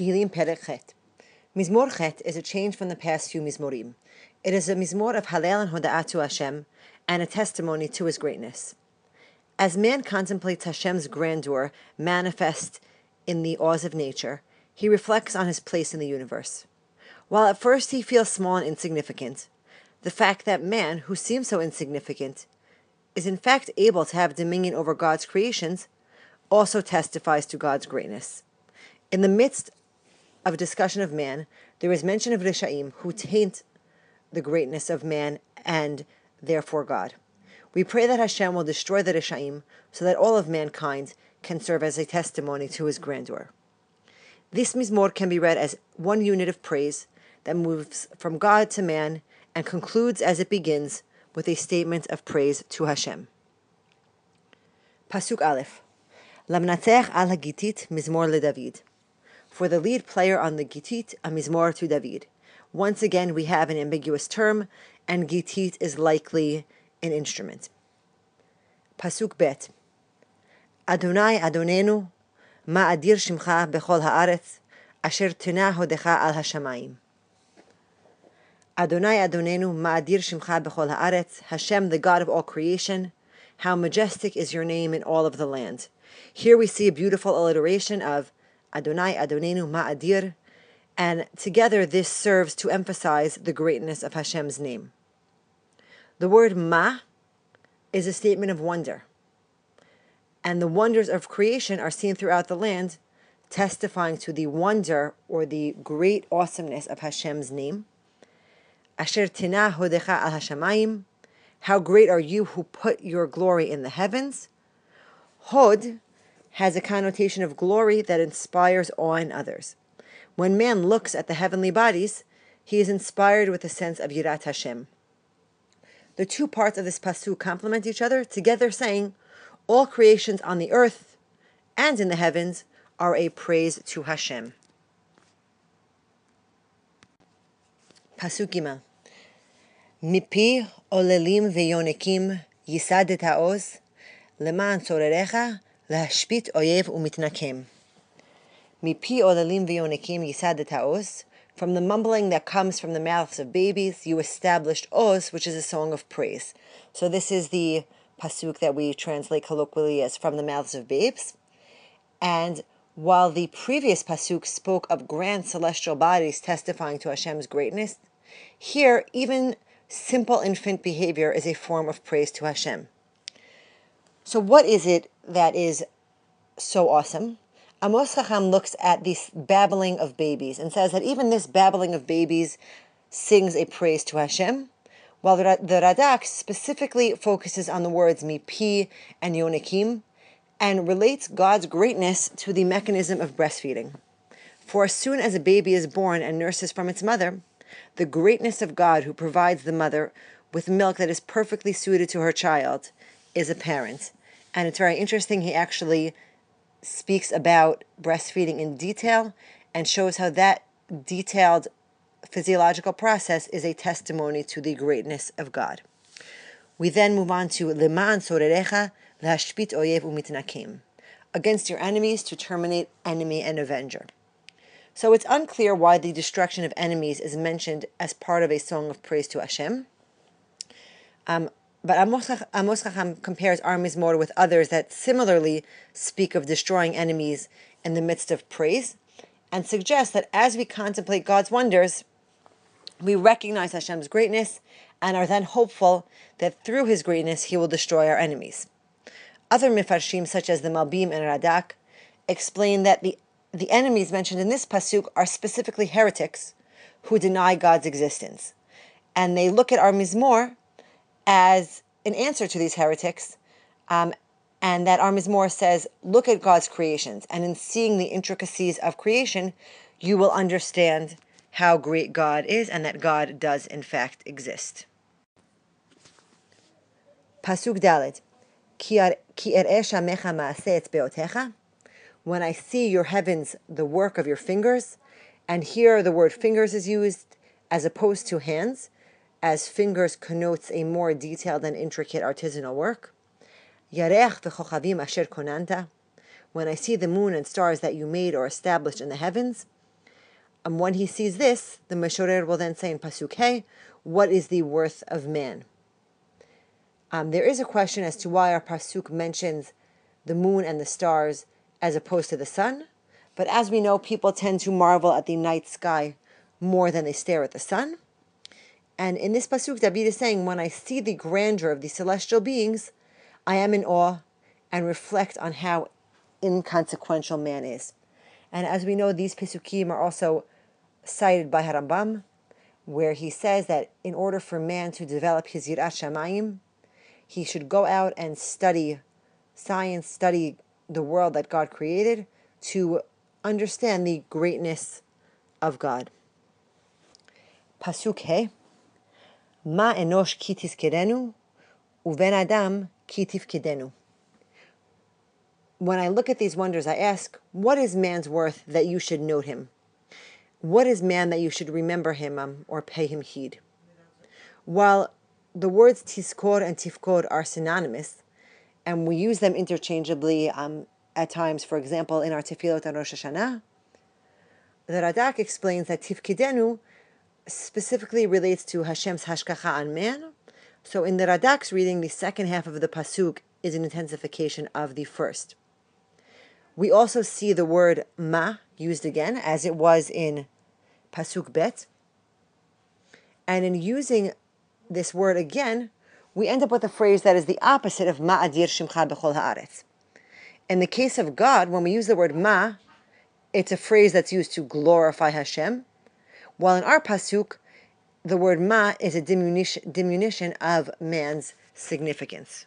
Tehillim Perek. Mizmor Chet is a change from the past few Mizmorim. It is a Mizmor of Halel and Hoda'at to Hashem and a testimony to His greatness. As man contemplates Hashem's grandeur manifest in the laws of nature, he reflects on his place in the universe. While at first he feels small and insignificant, the fact that man, who seems so insignificant, is in fact able to have dominion over God's creations also testifies to God's greatness. In the midst of discussion of man, there is mention of Rishaim who taint the greatness of man and therefore God. We pray that Hashem will destroy the Rishaim so that all of mankind can serve as a testimony to his grandeur. This Mizmor can be read as one unit of praise that moves from God to man and concludes as it begins with a statement of praise to Hashem. Pasuk Aleph Lamnatech al Hagitit Mizmor LeDavid. For the lead player on the Gitit, a Mizmor to David. Once again, we have an ambiguous term, and Gitit is likely an instrument. Pasuk Bet Adonai Adonenu, Ma'adir Shimcha Bechol Haaretz, Asher Tena Hodecha Al Hashamayim. Adonai Adonenu, Ma'adir Shimcha Bechol Haaretz, Hashem, the God of all creation, how majestic is your name in all of the land. Here we see a beautiful alliteration of Adonai Adonenu Ma'adir, and together this serves to emphasize the greatness of Hashem's name. The word Ma is a statement of wonder, and the wonders of creation are seen throughout the land, testifying to the wonder or the great awesomeness of Hashem's name. Asher tina hodecha al hashamayim, how great are you who put your glory in the heavens? Hod has a connotation of glory that inspires awe in others. When man looks at the heavenly bodies, he is inspired with a sense of Yirat Hashem. The two parts of this pasuk complement each other, together saying, All creations on the earth and in the heavens are a praise to Hashem. Pasukima Mipi olelim veyonekim yisadet haoz leman sorerecha למען צורריך להשפיט אויב ומתנקם. מפי עוללים ויונקים ייסד את העוז, from the mumbling that comes from the mouths of babies, you established Oz, which is a song of praise. So this is the pasuk that we translate colloquially as from the mouths of babes. And while the previous pasuk spoke of grand celestial bodies testifying to Hashem's greatness, here even simple infant behavior is a form of praise to Hashem. So, what is it that is so awesome? Amos Chacham looks at this babbling of babies and says that even this babbling of babies sings a praise to Hashem, while the, Radak specifically focuses on the words mipi and yonikim and relates God's greatness to the mechanism of breastfeeding. For as soon as a baby is born and nurses from its mother, the greatness of God who provides the mother with milk that is perfectly suited to her child is apparent. And it's very interesting, he actually speaks about breastfeeding in detail and shows how that detailed physiological process is a testimony to the greatness of God. We then move on to Leman Sorerecha Lashpit Oyev Umitnakim. Against your enemies to terminate enemy and avenger. So it's unclear why the destruction of enemies is mentioned as part of a song of praise to Hashem. Um, but Amos, Chacham compares our Mizmor with others that similarly speak of destroying enemies in the midst of praise, and suggests that as we contemplate God's wonders, we recognize Hashem's greatness and are then hopeful that through His greatness He will destroy our enemies. Other mifarshim, such as the Malbim and Radak, explain that the the enemies mentioned in this pasuk are specifically heretics who deny God's existence. And they look at our Mizmor as an answer to these heretics, um, and that our Mizmor says, look at God's creations, and in seeing the intricacies of creation, you will understand how great God is and that God does in fact exist. Pasuk Dalet, Ki er when I see your heavens, the work of your fingers, and here the word fingers is used as opposed to hands, as fingers connotes a more detailed and intricate artisanal work. Yarech v'chochavim asher konanta, when I see the moon and stars that you made or established in the heavens, And when he sees this, the Meshorer will then say in Pasuk Hey, what is the worth of man? Um, there is a question as to why our Pasuk mentions the moon and the stars as opposed to the sun. But as we know, people tend to marvel at the night sky more than they stare at the sun. And in this Pasuk, David is saying, when I see the grandeur of the celestial beings, I am in awe and reflect on how inconsequential man is. And as we know, these Pesukim are also cited by Harambam, where he says that in order for man to develop his Yirat Shamayim, he should go out and study science, study the world that God created to understand the greatness of God. Pasuk Ma enosh ki tizkerenu, uven adam ki tifkidenu when I look at these wonders, I ask, what is man's worth that you should note him? What is man that you should remember him um, or pay him heed? While the words tiskor and tifkor are synonymous, and we use them interchangeably um, at times, for example, in our tefillot and Rosh Hashanah, the Radak explains that tifkidenu specifically relates to Hashem's hashgacha on man. So in the Radak's reading, the second half of the pasuk is an intensification of the first. We also see the word ma used again, as it was in Pasuk Bet. And in using this word again, we end up with a phrase that is the opposite of ma'adir shimcha bechol haaretz. In the case of God, when we use the word ma, it's a phrase that's used to glorify Hashem, while in our pasuk, the word ma is a diminution, diminution of man's significance.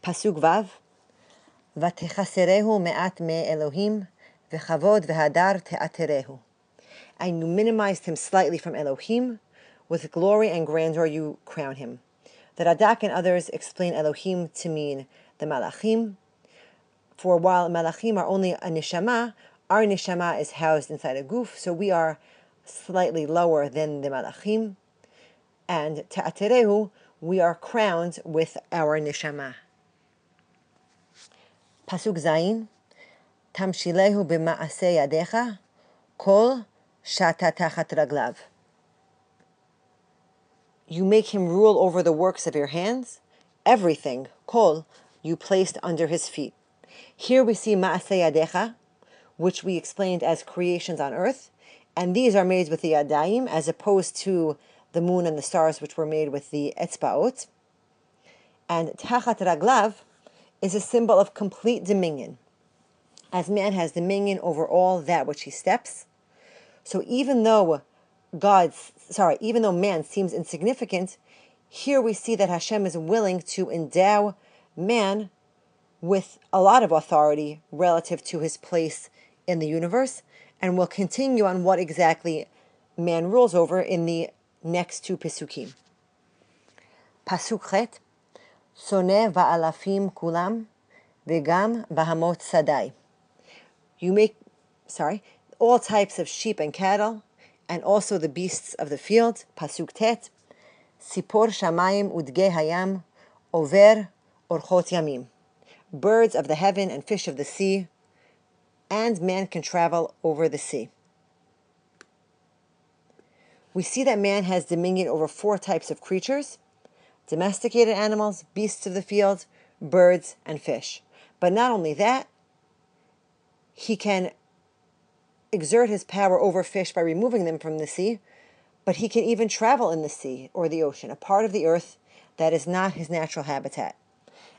פסוק ו' ותחסרהו מעט מאלוהים, וכבוד והדר תעטרהו. And you minimized him slightly from Elohim, with glory and grandeur you crown him. The Radak and others explain Elohim to mean the Malachim. for while malachim are only a neshama, our neshama is housed inside a goof, so we are slightly lower than the malachim. And ta'aterehu, we are crowned with our neshama. Pasuk Zayin, tamshilehu b'ma'aseh yadecha, kol shatatachat raglav. You make him rule over the works of your hands, everything, kol, you placed under his feet. Here we see ma'aseh yadecha, which we explained as creations on earth, and these are made with the yadayim, as opposed to the moon and the stars, which were made with the etzbaot. And tachat raglav, is a symbol of complete dominion, as man has dominion over all that which he steps. So even though God's sorry, even though man seems insignificant, here we see that Hashem is willing to endow man with a lot of authority relative to his place in the universe, and we'll continue on what exactly man rules over in the next two Pesukim. Pasukhet Sone va'alafim kulam, vegam bahamot sadai. You make, sorry, all types of sheep and cattle, and also the beasts of the field. Pasukhet Sipor shamayim udge hayam, over orchot yamim. Birds of the heaven and fish of the sea, and man can travel over the sea. We see that man has dominion over four types of creatures domesticated animals, beasts of the field, birds, and fish. But not only that, he can exert his power over fish by removing them from the sea, but he can even travel in the sea or the ocean, a part of the earth that is not his natural habitat.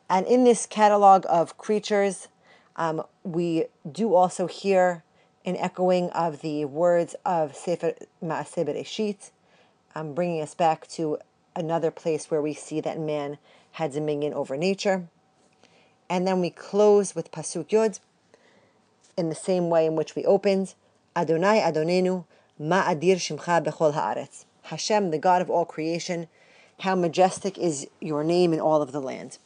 And in this catalog of creatures, um, we do also hear an echoing of the words of Sefer Maaseh Bereshit, um, bringing us back to another place where we see that man had dominion over nature. And then we close with Pasuk Yod in the same way in which we opened. Adonai Adonenu, Ma'adir Shimcha Bechol Haaretz. Hashem, the God of all creation, how majestic is your name in all of the land.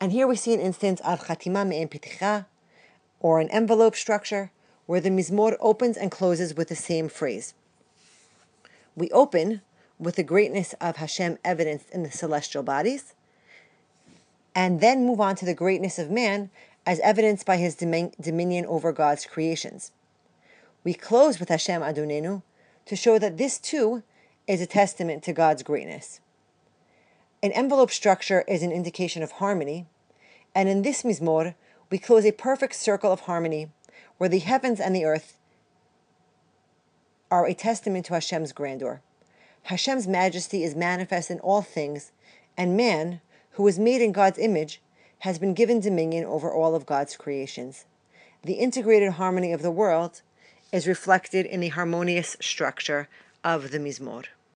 And here we see an instance of Chatima Me'en Piticha, or an envelope structure, where the Mizmor opens and closes with the same phrase. We open with the greatness of Hashem evidenced in the celestial bodies, and then move on to the greatness of man as evidenced by his dominion over God's creations. We close with Hashem Adonenu to show that this too is a testament to God's greatness. An envelope structure is an indication of harmony, and in this Mizmor, we close a perfect circle of harmony where the heavens and the earth are a testament to Hashem's grandeur. Hashem's majesty is manifest in all things, and man, who was made in God's image, has been given dominion over all of God's creations. The integrated harmony of the world is reflected in the harmonious structure of the Mizmor.